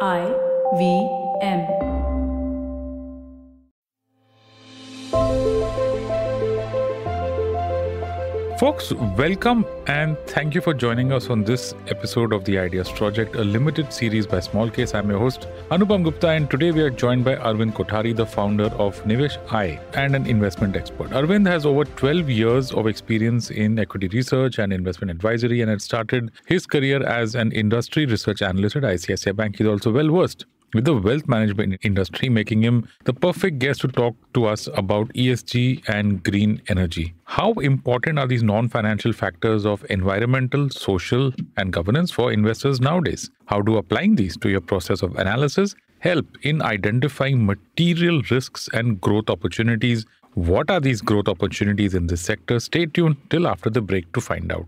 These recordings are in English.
I V M. Folks, welcome and thank you for joining us on this episode of the Ideas Project, a limited series by smallcase. I'm your host, Anupam Gupta, and today we are joined by Arvind Kothari, the founder of Nivesh I and an investment expert. Arvind has over 12 years of experience in equity research and investment advisory and had started his career as an industry research analyst at ICICI Bank. He's also well versed with the wealth management industry, making him the perfect guest to talk to us about ESG and green energy. How important are these non financial factors of environmental, social, and governance for investors nowadays? How do applying these to your process of analysis help in identifying material risks and growth opportunities? What are these growth opportunities in this sector? Stay tuned till after the break to find out.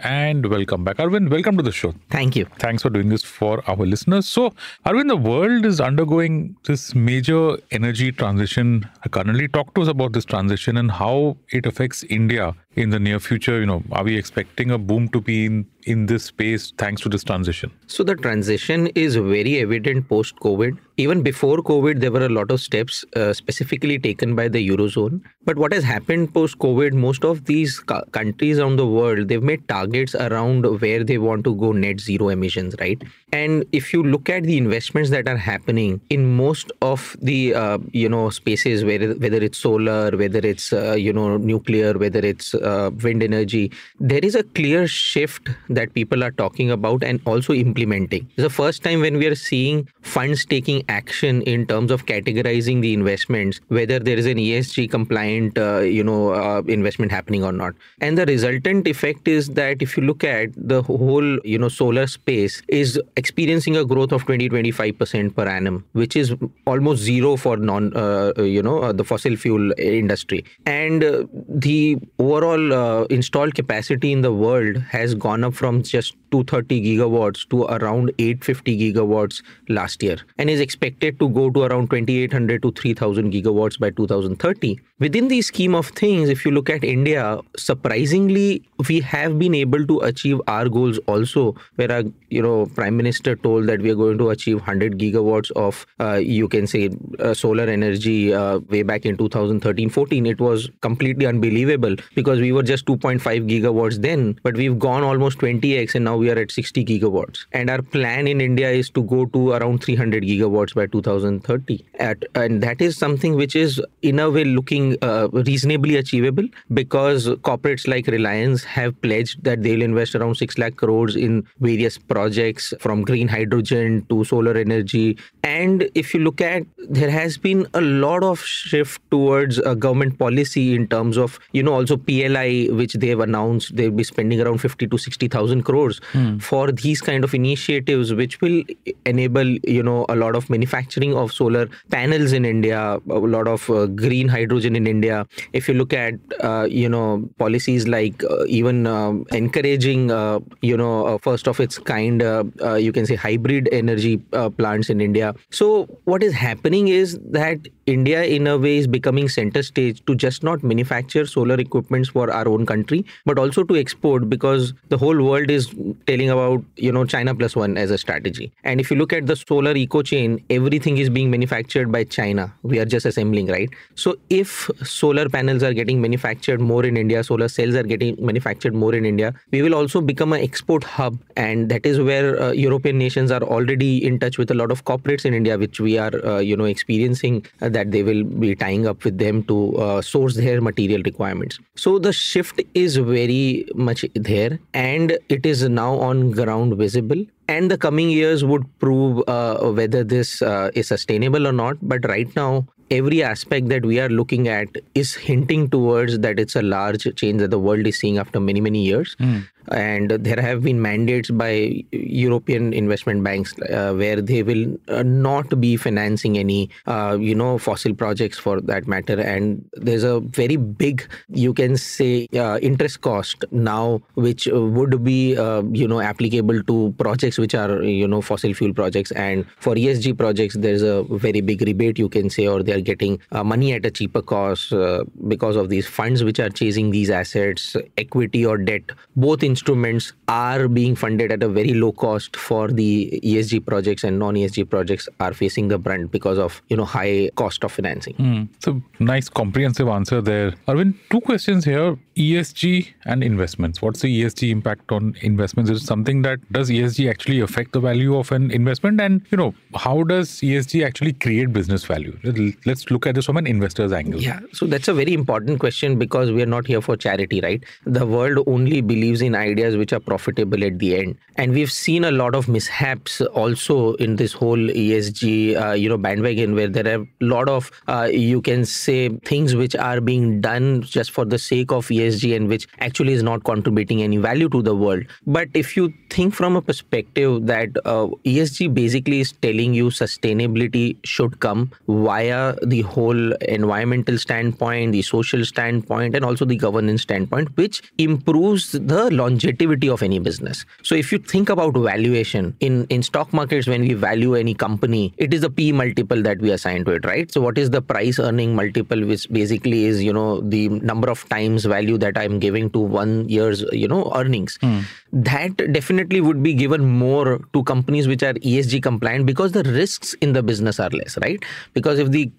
And welcome back. Arvind, welcome to the show. Thank you. Thanks for doing this for our listeners. So, Arvind, the world is undergoing this major energy transition. Currently, talk to us about this transition and how it affects India in the near future. You know, are we expecting a boom to be in in this space thanks to this transition? So the transition is very evident post COVID. Even before COVID, there were a lot of steps uh, specifically taken by the eurozone. But what has happened post COVID, most of these ca- countries around the world they've made targets around where they want to go net zero emissions, right? And if you look at the investments that are happening in most of the uh, you know spaces, where whether it's solar, whether it's uh, you know nuclear, whether it's uh, wind energy, there is a clear shift that people are talking about and also implementing. It's the first time when we are seeing funds taking action in terms of categorizing the investments, whether there is an ESG compliant, uh, you know, uh, investment happening or not. And the resultant effect is that if you look at the whole, you know, solar space is experiencing a growth of 20, 25% per annum, which is almost zero for non, uh, you know, uh, the fossil fuel industry. And uh, the overall uh, installed capacity in the world has gone up from just 230 gigawatts to around 850 gigawatts last year and is expected to go to around 2800 to 3000 gigawatts by 2030 within the scheme of things if you look at india surprisingly we have been able to achieve our goals also where our you know prime minister told that we are going to achieve 100 gigawatts of uh, you can say uh, solar energy uh, way back in 2013 14 it was completely unbelievable because we were just 2.5 gigawatts then but we've gone almost 20x and now we are at 60 gigawatts. And our plan in india is to go to around 300 gigawatts by 2030 at, and that is something which is in a way looking uh, reasonably achievable because corporates like reliance have pledged that they'll invest around 6 lakh crores in various projects from green hydrogen to solar energy. And if you look at there has been a lot of shift towards government policy in terms of you know also pli which they have announced they'll be spending around 50 to 60000 crores mm. for these kind of initiatives which will enable you know a lot of manufacturing of solar panels in india a lot of uh, green hydrogen in india if you look at uh, you know policies like uh, even um, encouraging uh, you know uh, first of its kind uh, you can say hybrid energy plants in india so what is happening is that India, in a way, is becoming center stage to just not manufacture solar equipments for our own country, but also to export because the whole world is telling about, you know, China plus one as a strategy. And if you look at the solar eco chain, everything is being manufactured by China. We are just assembling, right? So if solar panels are getting manufactured more in India, solar cells are getting manufactured more in India, we will also become an export hub. And that is where uh, European nations are already in touch with a lot of corporates in India, which we are, uh, you know, experiencing uh, that they will be tying up with them to uh, source their material requirements. So the shift is very much there and it is now on ground visible. And the coming years would prove uh, whether this uh, is sustainable or not. But right now, every aspect that we are looking at is hinting towards that it's a large change that the world is seeing after many many years mm. And there have been mandates by european investment banks uh, where they will uh, not be financing any uh, you know fossil projects for that matter and there's a very big you can say uh, interest cost now which would be uh, you know applicable to projects which are you know fossil fuel projects and for esg projects there's a very big rebate you can say or they are getting uh, money at a cheaper cost because of these funds which are chasing these assets, equity or debt. Both instruments are being funded at a very low cost for the ESG projects and non-ESG projects are facing the brunt because of you know high cost of financing. Mm. So nice comprehensive answer there. Arvind, two questions here. ESG and investments. What's the ESG impact on investments? Is it something that does ESG actually affect the value of an investment? And you know, how does ESG actually create business value? Let's look at this from an investor's angle. Yeah. So that's a very important question because we are not here for charity, right? The world only believes in ideas which are profitable at the end. And we've seen a lot of mishaps also in this whole ESG, uh, you know, bandwagon where there are a lot of, uh, you can say, things which are being done just for the sake of ESG and which actually is not contributing any value to the world. But if you think from a perspective that uh, ESG basically is telling you sustainability should come via the whole environmental standpoint, the social standpoint, and also the governance standpoint, which improves the longevity of any business. So if you think about valuation in, in stock markets, when we value any company, it is a P multiple that we assign to it, right? So what is the price earning multiple, which basically is, you know, the number of times value value that i'm giving to one year's you know earnings mm. that definitely would be given more to companies which are esg compliant because the risks in the business are less right because if the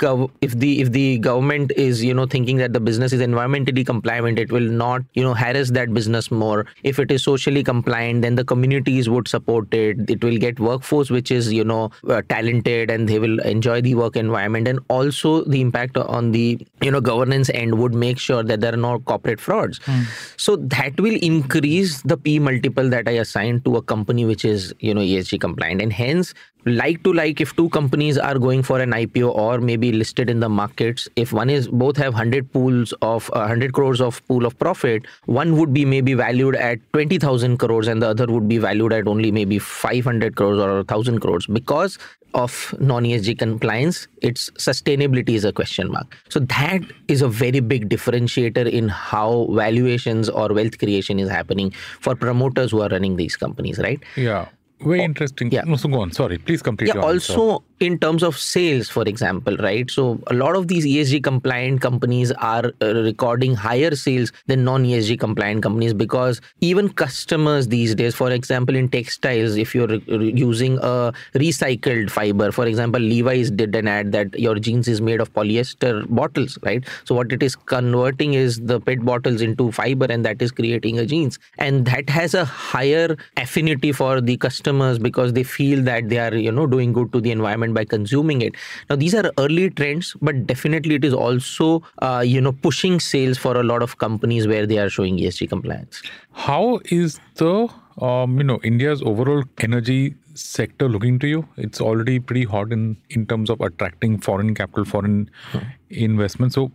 if the if the government is you know thinking that the business is environmentally compliant it will not you know harass that business more if it is socially compliant then the communities would support it it will get workforce which is you know uh, talented and they will enjoy the work environment and also the impact on the you know governance end would make sure that there are no corporate frauds. Mm. So that will increase the P multiple that I assign to a company which is, you know, ESG compliant. And hence, like to like, if two companies are going for an IPO or maybe listed in the markets, if one is both have 100 pools of uh, 100 crores of pool of profit, one would be maybe valued at 20,000 crores and the other would be valued at only maybe 500 crores or 1,000 crores because of non-ESG compliance, its sustainability is a question mark. So that is a very big differentiator in how valuations or wealth creation is happening for promoters who are running these companies, right? Yeah. Very oh, interesting. Yeah. No, so go on. Sorry. Please complete. Yeah. Also, in terms of sales, for example, right? So a lot of these ESG compliant companies are uh, recording higher sales than non-ESG compliant companies because even customers these days, for example, in textiles, if you're re- using a recycled fiber, for example, Levi's did an ad that your jeans is made of polyester bottles, right? So what it is converting is the PET bottles into fiber, and that is creating a jeans, and that has a higher affinity for the customers because they feel that they are, you know, doing good to the environment by consuming it. Now, these are early trends, but definitely it is also, uh, you know, pushing sales for a lot of companies where they are showing ESG compliance. How is the, um, you know, India's overall energy sector looking to you? It's already pretty hot in, in terms of attracting foreign capital, foreign hmm. investment. So,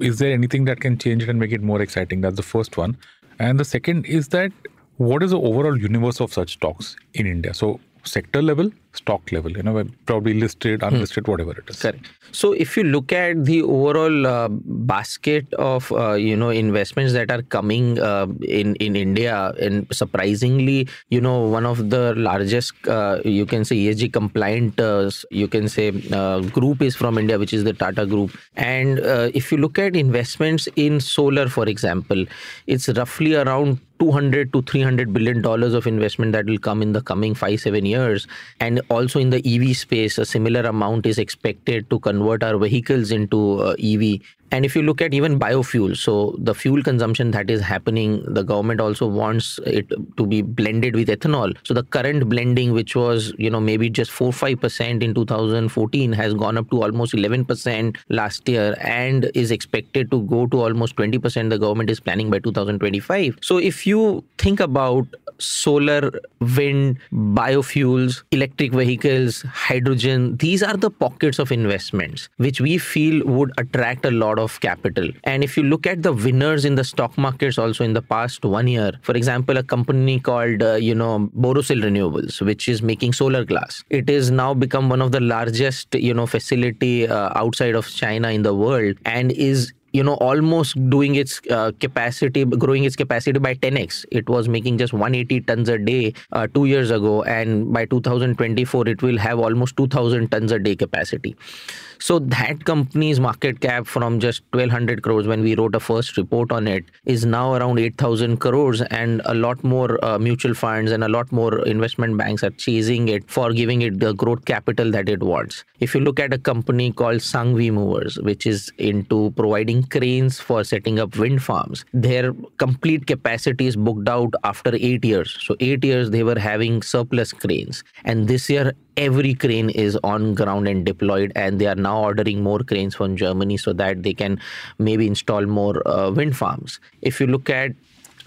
is there anything that can change it and make it more exciting? That's the first one. And the second is that what is the overall universe of such stocks in India? So, sector level, stock level, you know, probably listed, hmm. unlisted, hmm. whatever it is. Correct. So if you look at the overall uh, basket of uh, you know investments that are coming uh, in in India, and surprisingly, you know, one of the largest uh, you can say ESG compliant uh, you can say uh, group is from India, which is the Tata Group. And if you look at investments in solar, for example, it's roughly around 200 to 300 billion dollars of investment that will come in the coming 5 7 years. And also in the EV space, a similar amount is expected to convert our vehicles into uh, EV and if you look at even biofuel, so the fuel consumption that is happening, the government also wants it to be blended with ethanol. So the current blending, which was, you know, maybe just 4 5% in 2014, has gone up to almost 11% last year and is expected to go to almost 20%. The government is planning by 2025. So if you think about solar, wind, biofuels, electric vehicles, hydrogen, these are the pockets of investments which we feel would attract a lot of of capital. And if you look at the winners in the stock markets also in the past one year, for example, a company called, uh, you know, Borosil Renewables, which is making solar glass. It is now become one of the largest, you know, facility uh, outside of China in the world and is you know almost doing its uh, capacity growing its capacity by 10x it was making just 180 tons a day uh, 2 years ago and by 2024 it will have almost 2000 tons a day capacity so that company's market cap from just 1200 crores when we wrote a first report on it is now around 8000 crores and a lot more uh, mutual funds and a lot more investment banks are chasing it for giving it the growth capital that it wants. If you look at a company called Sanghvi Movers which is into providing cranes for setting up wind farms, their complete capacity is booked out after 8 years. So 8 years they were having surplus cranes and this year every crane is on ground and deployed and they are now ordering more cranes from germany so that they can maybe install more uh, wind farms. If you look at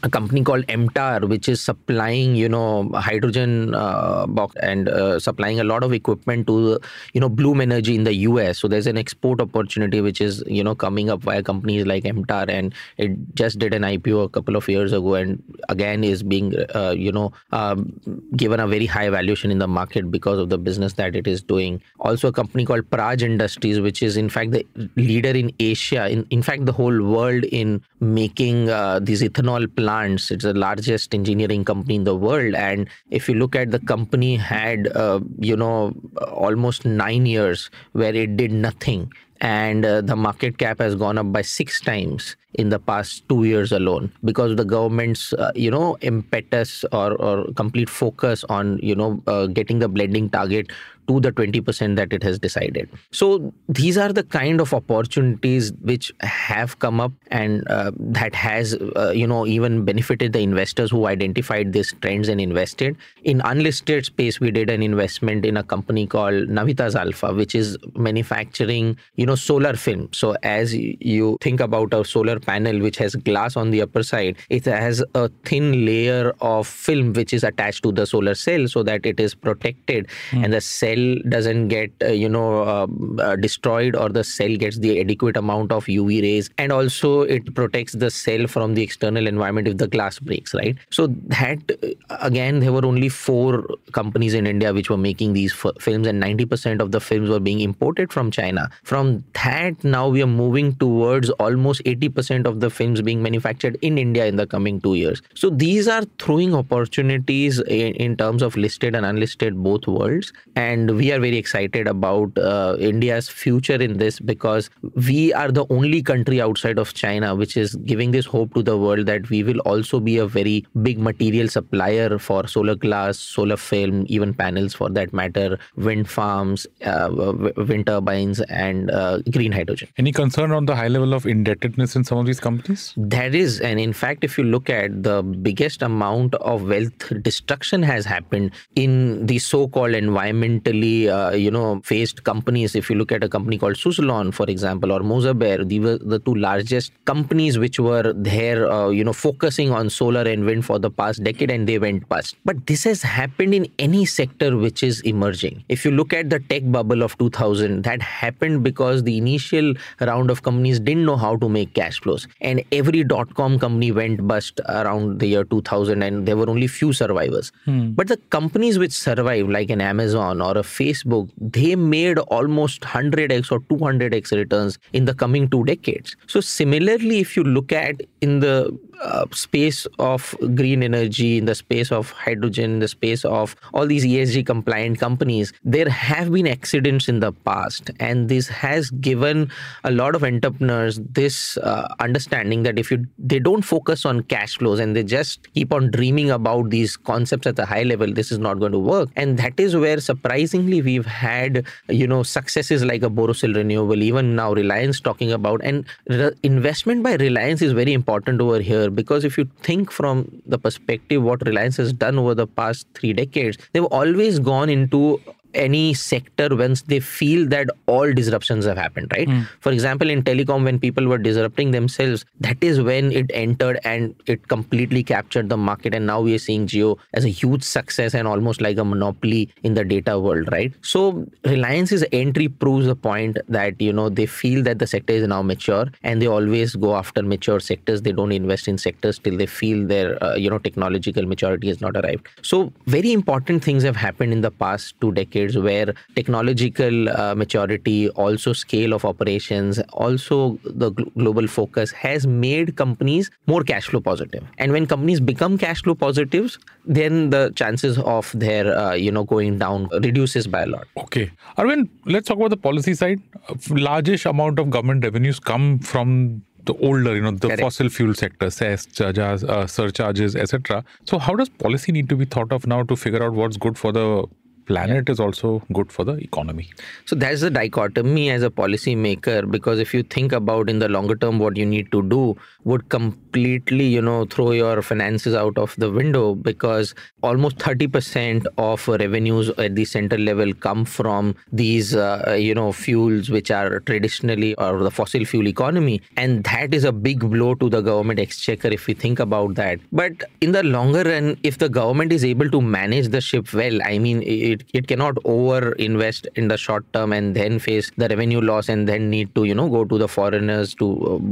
a company called MTAR, which is supplying, you know, hydrogen uh, box and uh, supplying a lot of equipment to, you know, Bloom Energy in the US. So there's an export opportunity which is, you know, coming up via companies like MTAR, and it just did an IPO a couple of years ago, and again is being, uh, you know, um, given a very high valuation in the market because of the business that it is doing. Also, a company called Praj Industries, which is in fact the leader in Asia, in in fact the whole world in making uh, these ethanol plants plants. It's the largest engineering company in the world. And if you look at the company had, uh, you know, almost nine years where it did nothing. And uh, the market cap has gone up by six times in the past two years alone because the government's uh, you know impetus or, or complete focus on you know uh, getting the blending target to the 20% that it has decided. So these are the kind of opportunities which have come up and uh, that has, uh, you know, even benefited the investors who identified these trends and invested. In unlisted space, we did an investment in a company called Navitas Alpha, which is manufacturing, you know, solar film. So as you think about a solar panel which has glass on the upper side, it has a thin layer of film which is attached to the solar cell so that it is protected mm. and the cell cell doesn't get uh, you know uh, uh, destroyed or the cell gets the adequate amount of uv rays and also it protects the cell from the external environment if the glass breaks right? So that uh, again there were only four companies in india which were making these f- films and 90% of the films were being imported from china. From that now we are moving towards almost 80% of the films being manufactured in india in the coming 2 years. So these are throwing opportunities in, in terms of listed and unlisted both worlds and and we are very excited about uh, India's future in this because we are the only country outside of China which is giving this hope to the world that we will also be a very big material supplier for solar glass, solar film, even panels for that matter, wind farms, uh, wind turbines, and uh, green hydrogen. Any concern on the high level of indebtedness in some of these companies? There is, and in fact, if you look at the biggest amount of wealth destruction has happened in the so-called environmental uh, you know, faced companies. If you look at a company called Suzlon, for example, or Moser Baer, these were the two largest companies which were there, uh, you know, focusing on solar and wind for the past decade, and they went bust. But this has happened in any sector which is emerging. If you look at the tech bubble of 2000, that happened because the initial round of companies didn't know how to make cash flows, and every dot com company went bust around the year 2000, and there were only few survivors. Hmm. But the companies which survived, like an Amazon or a Facebook, they made almost 100x or 200x returns in the coming two decades. So, similarly, if you look at in the uh, space of green energy, in the space of hydrogen, in the space of all these ESG compliant companies, there have been accidents in the past. And this has given a lot of entrepreneurs this uh, understanding that if you they don't focus on cash flows and they just keep on dreaming about these concepts at a high level, this is not going to work. And that is where surprisingly we've had, you know, successes like a Borosil Renewable, even now Reliance talking about. And re- investment by Reliance is very important over here because if you think from the perspective what Reliance has done over the past three decades, they've always gone into any sector once they feel that all disruptions have happened, right? Mm. For example, in telecom, when people were disrupting themselves, that is when it entered and it completely captured the market. And now we are seeing Jio as a huge success and almost like a monopoly in the data world, right? So Reliance's entry proves the point that, you know, they feel that the sector is now mature and they always go after mature sectors. They don't invest in sectors till they feel their, uh, you know, technological maturity has not arrived. So very important things have happened in the past two decades decades where technological uh, maturity, also scale of operations, also the gl- global focus has made companies more cash flow positive. And when companies become cash flow positives, then the chances of their uh, you know going down reduces by a lot. Okay, Arvind, let's talk about the policy side. Largest amount of government revenues come from the older, you know, the Correct. fossil fuel sector, cess, charges, uh, surcharges, etc. So, how does policy need to be thought of now to figure out what's good for the planet is also good for the economy? So that's the dichotomy as a policymaker because if you think about in the longer term what you need to do would completely you know throw your finances out of the window because almost 30% of revenues at the center level come from these uh, you know fuels which are traditionally or the fossil fuel economy. And that is a big blow to the government exchequer if we think about that. But in the longer run if the government is able to manage the ship well i mean it, it cannot over invest in the short term and then face the revenue loss and then need to you know go to the foreigners to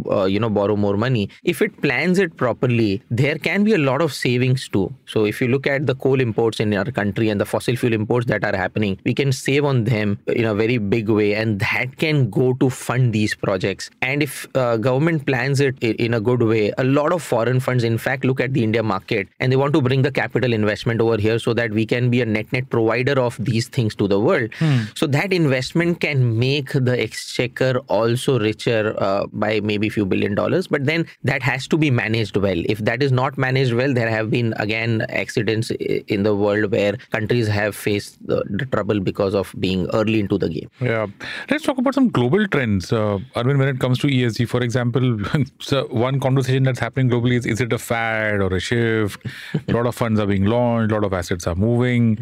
uh, uh, you know borrow more money. If it plans it properly there can be a lot of savings too. So if you look at the coal imports in our country and the fossil fuel imports that are happening we can save on them in a very big way and that can go to fund these projects. And if uh, government plans it in a good way a lot of foreign funds in fact look at the india market and they want to bring the capital investment over here so that we can be a net net provider of these things to the world so that investment can make the exchequer also richer uh, by maybe a few billion dollars but then that has to be managed well if that is not managed well there have been again accidents in the world where countries have faced the, the trouble because of being early into the game Yeah. Let's talk about some global trends. Uh, Arvind, when it comes to ESG, for example, so one conversation that's happening globally is is it a fad or a shift? a lot of funds are being launched, a lot of assets are moving.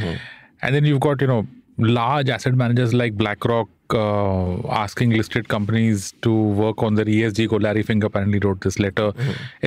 And then you've got, you know, large asset managers like BlackRock uh, asking listed companies to work on their ESG. Go Larry Fink apparently wrote this letter.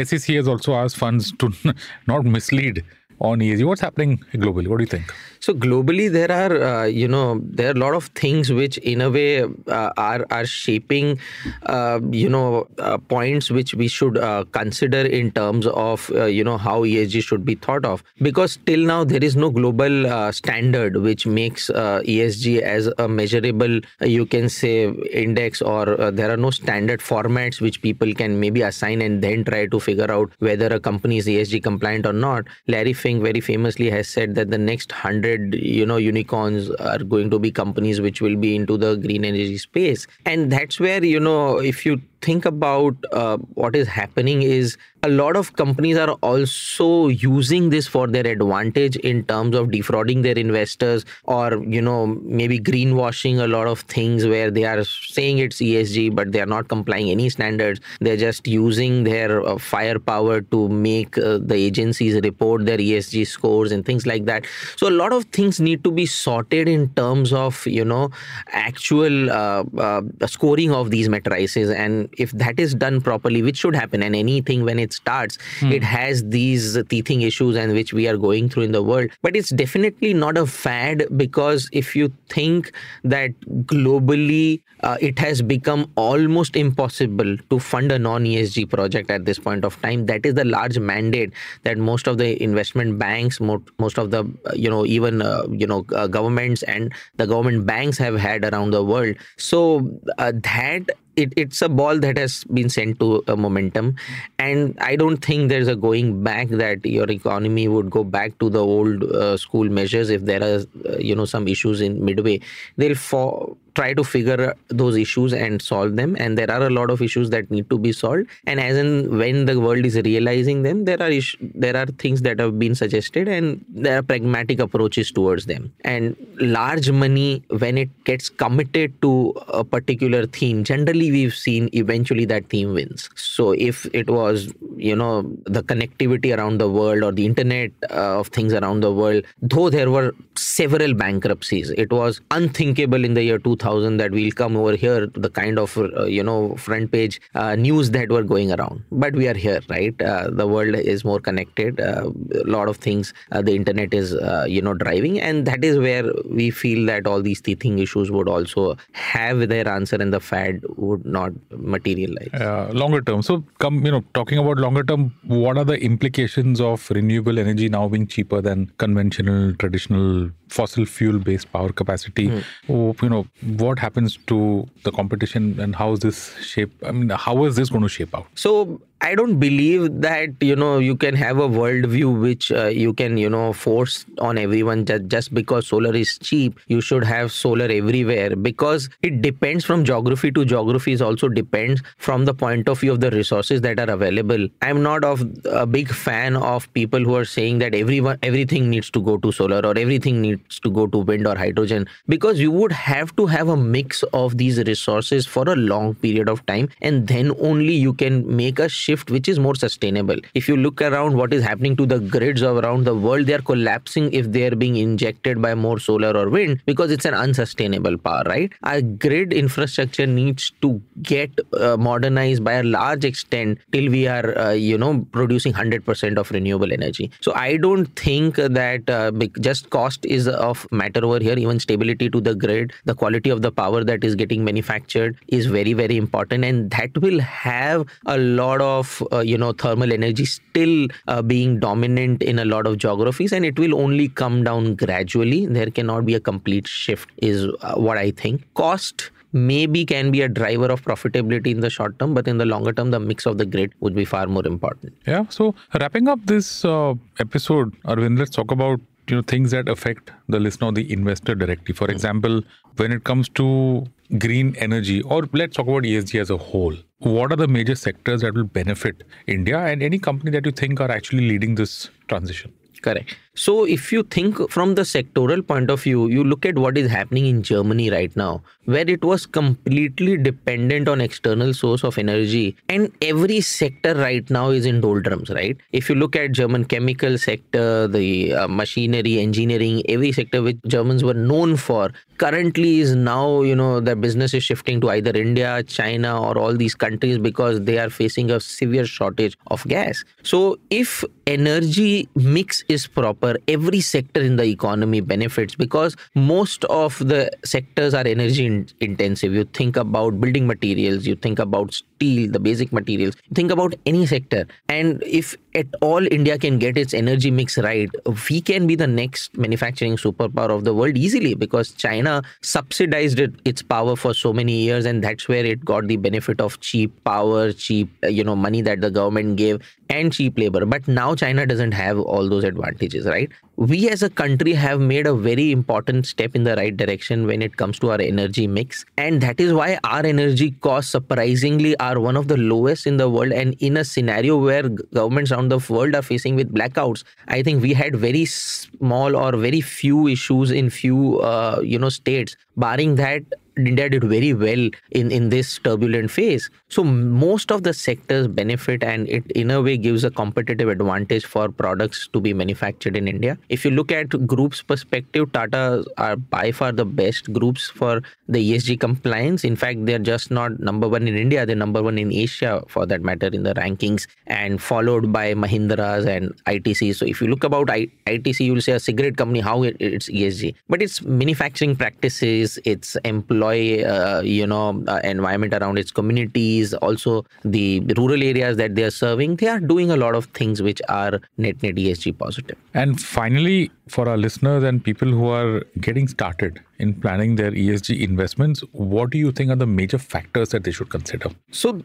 SEC has also asked funds to not mislead on ESG. What's happening globally? What do you think? So globally, there are uh, you know there are a lot of things which in a way uh, are are shaping uh, you know uh, points which we should uh, consider in terms of uh, you know how ESG should be thought of because till now there is no global standard which makes ESG as a measurable you can say index or there are no standard formats which people can maybe assign and then try to figure out whether a company is ESG compliant or not. Larry Very famously has said that the next hundred you know unicorns are going to be companies which will be into the green energy space, and that's where you know if you think about uh, what is happening is a lot of companies are also using this for their advantage in terms of defrauding their investors or you know maybe greenwashing a lot of things where they are saying it's ESG but they are not complying any standards. They're just using their uh, firepower to make uh, the agencies report their ESG scores and things like that. So a lot of things need to be sorted in terms of you know actual uh, uh, scoring of these matrices and if that is done properly which should happen and anything when it starts it has these teething issues and which we are going through in the world. But it's definitely not a fad because if you think that globally uh, it has become almost impossible to fund a non ESG project at this point of time that is the large mandate that most of the investment banks mo- most of the uh, you know even uh, you know uh, governments and the government banks have had around the world. So uh, that it, it's a ball that has been sent to a momentum. And i don't think there's a going back that your economy would go back to the old uh, school measures if there are uh, you know some issues in midway. They'll for, try to figure those issues and solve them. And there are a lot of issues that need to be solved. And as in when the world is realizing them there are issues, there are things that have been suggested and there are pragmatic approaches towards them. And large money when it gets committed to a particular theme generally we've seen eventually that theme wins. So if it was you know the connectivity around the world or the internet uh, of things around the world though there were several bankruptcies it was unthinkable in the year 2000 2000 that we'll come over here to the kind of uh, you know front page uh, news that were going around. But we are here right? Uh, the world is more connected. Uh, a lot of things uh, the internet is you know driving. And that is where we feel that all these teething issues would also have their answer and the fad would not materialize. Longer term. So come you know talking about longer term what are the implications of renewable energy now being cheaper than conventional traditional fossil fuel based power capacity mm. you know what happens to the competition and how is this shape i mean how is this going to shape out so I don't believe that you know you can have a worldview which uh, you can you know force on everyone. That just because solar is cheap you should have solar everywhere. Because it depends from geography to geography is also depends from the point of view of the resources that are available. I'm not of a big fan of people who are saying that everyone everything needs to go to solar or everything needs to go to wind or hydrogen. Because you would have to have a mix of these resources for a long period of time and then only you can make a shift which is more sustainable. If you look around what is happening to the grids around the world, they are collapsing if they are being injected by more solar or wind because it's an unsustainable power, right? Our grid infrastructure needs to get uh, modernized by a large extent till we are, uh, you know, producing 100% of renewable energy. So I don't think that uh, just cost is of matter over here. Even stability to the grid, the quality of the power that is getting manufactured is very, very important. And that will have a lot of of uh, you know thermal energy still uh, being dominant in a lot of geographies and it will only come down gradually. There cannot be a complete shift is uh, what i think. Cost maybe can be a driver of profitability in the short term but in the longer term the mix of the grid would be far more important. Yeah so wrapping up this uh, episode arvind let's talk about you know things that affect the listener or the investor directly. For example when it comes to green energy or let's talk about esg as a whole what are the major sectors that will benefit india and any company that you think are actually leading this transition? Correct so, if you think from the sectoral point of view, you look at what is happening in Germany right now, where it was completely dependent on external source of energy, and every sector right now is in doldrums, right? If you look at German chemical sector, the uh, machinery, engineering, every sector which Germans were known for, currently is now, you know, their business is shifting to either India, China, or all these countries because they are facing a severe shortage of gas. So, if energy mix is proper every sector in the economy benefits because most of the sectors are energy in- intensive. You think about building materials you think about steel the basic materials. Think about any sector. And if at all india can get its energy mix right we can be the next manufacturing superpower of the world easily because china subsidized it, its power for so many years and that's where it got the benefit of cheap power cheap uh, you know money that the government gave and cheap labor. But now china doesn't have all those advantages right? We as a country have made a very important step in the right direction when it comes to our energy mix. And that is why our energy costs surprisingly are one of the lowest in the world and in a scenario where governments around the world are facing with blackouts i think we had very small or very few issues in few uh, you know states. Barring that India did very well in, in this turbulent phase. So most of the sectors benefit and it in a way gives a competitive advantage for products to be manufactured in India. If you look at groups perspective, Tata are by far the best groups for the ESG compliance. In fact, they're just not number one in India, they're number one in Asia for that matter in the rankings and followed by Mahindras and ITC. So if you look about I, ITC, you'll say a cigarette company, how it, it's ESG. But it's manufacturing practices, it's employee uh, you know uh, environment around its communities also the rural areas that they are serving they are doing a lot of things which are net net esg positive. and finally for our listeners and people who are getting started in planning their ESG investments, what do you think are the major factors that they should consider? So,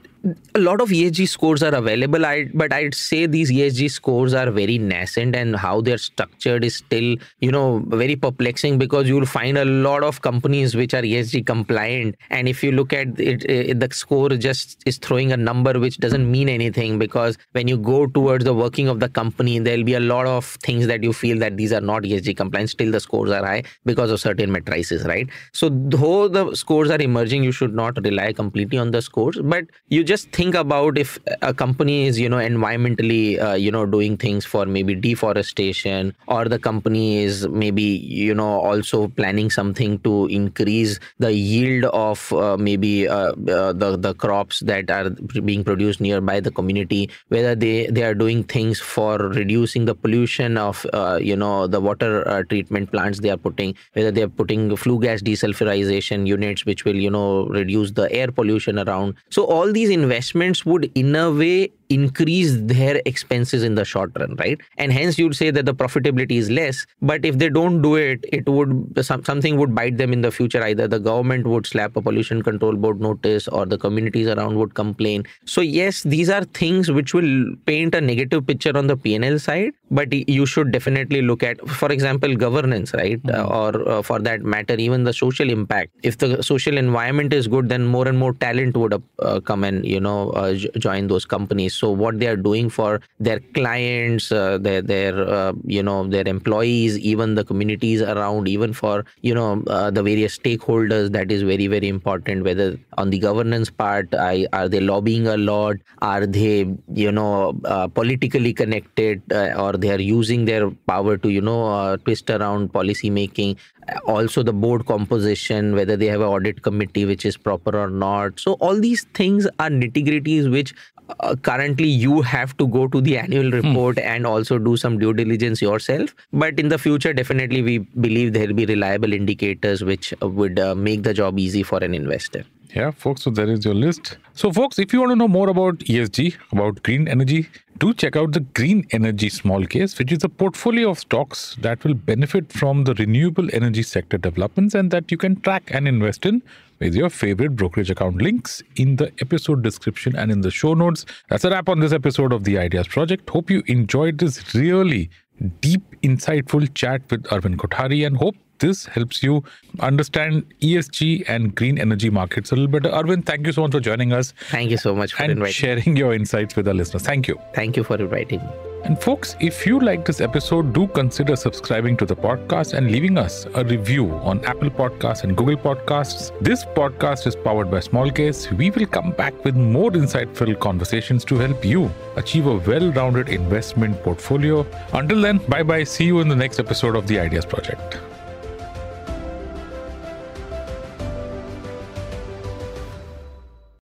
a lot of ESG scores are available, I, but I'd say these ESG scores are very nascent and how they're structured is still, you know, very perplexing because you'll find a lot of companies which are ESG compliant. And if you look at it, it the score just is throwing a number which doesn't mean anything because when you go towards the working of the company, there'll be a lot of things that you feel that these are not ESG compliant. Still, the scores are high because of certain matrices right so though the scores are emerging you should not rely completely on the scores but you just think about if a company is you know environmentally uh, you know doing things for maybe deforestation or the company is maybe you know also planning something to increase the yield of uh, maybe uh, uh, the the crops that are being produced nearby the community whether they they are doing things for reducing the pollution of uh, you know the water uh, treatment plants they are putting whether they are putting flue gas desulfurization units which will you know reduce the air pollution around. So all these investments would in a way increase their expenses in the short run right? And hence you'd say that the profitability is less but if they don't do it it would some, something would bite them in the future. Either the government would slap a pollution control board notice or the communities around would complain. So yes these are things which will paint a negative picture on the pnl side but you should definitely look at for example governance right? Mm-hmm. or uh, for that matter even the social impact. If the social environment is good then more and more talent would uh, come and you know uh, join those companies so what they are doing for their clients uh, their their uh, you know their employees even the communities around even for you know uh, the various stakeholders that is very very important whether on the governance part I, are they lobbying a lot? Are they you know uh, politically connected uh, or they are using their power to you know uh, twist around policy making? Also the board composition whether they have an audit committee which is proper or not. So all these things are nitty gritties which uh, currently you have to go to the annual hmm. report hmm. and also do some due diligence yourself but in the future definitely we believe there will be reliable indicators which would uh, make the job easy for an investor yeah, folks, so there is your list. So, folks, if you want to know more about ESG, about green energy, do check out the Green Energy smallcase, which is a portfolio of stocks that will benefit from the renewable energy sector developments and that you can track and invest in with your favorite brokerage account. Links in the episode description and in the show notes. That's a wrap on this episode of the Ideas Project. Hope you enjoyed this really deep, insightful chat with Arvind Kothari and hope this helps you understand ESG and green energy markets a little better. Arvind, thank you so much for joining us. Thank you so much for and inviting sharing your insights with our listeners. Thank you. Thank you for inviting me. And folks, if you like this episode, do consider subscribing to the podcast and leaving us a review on Apple Podcasts and Google Podcasts. This podcast is powered by Smallcase. We will come back with more insightful conversations to help you achieve a well-rounded investment portfolio. Until then, bye bye. See you in the next episode of the Ideas Project.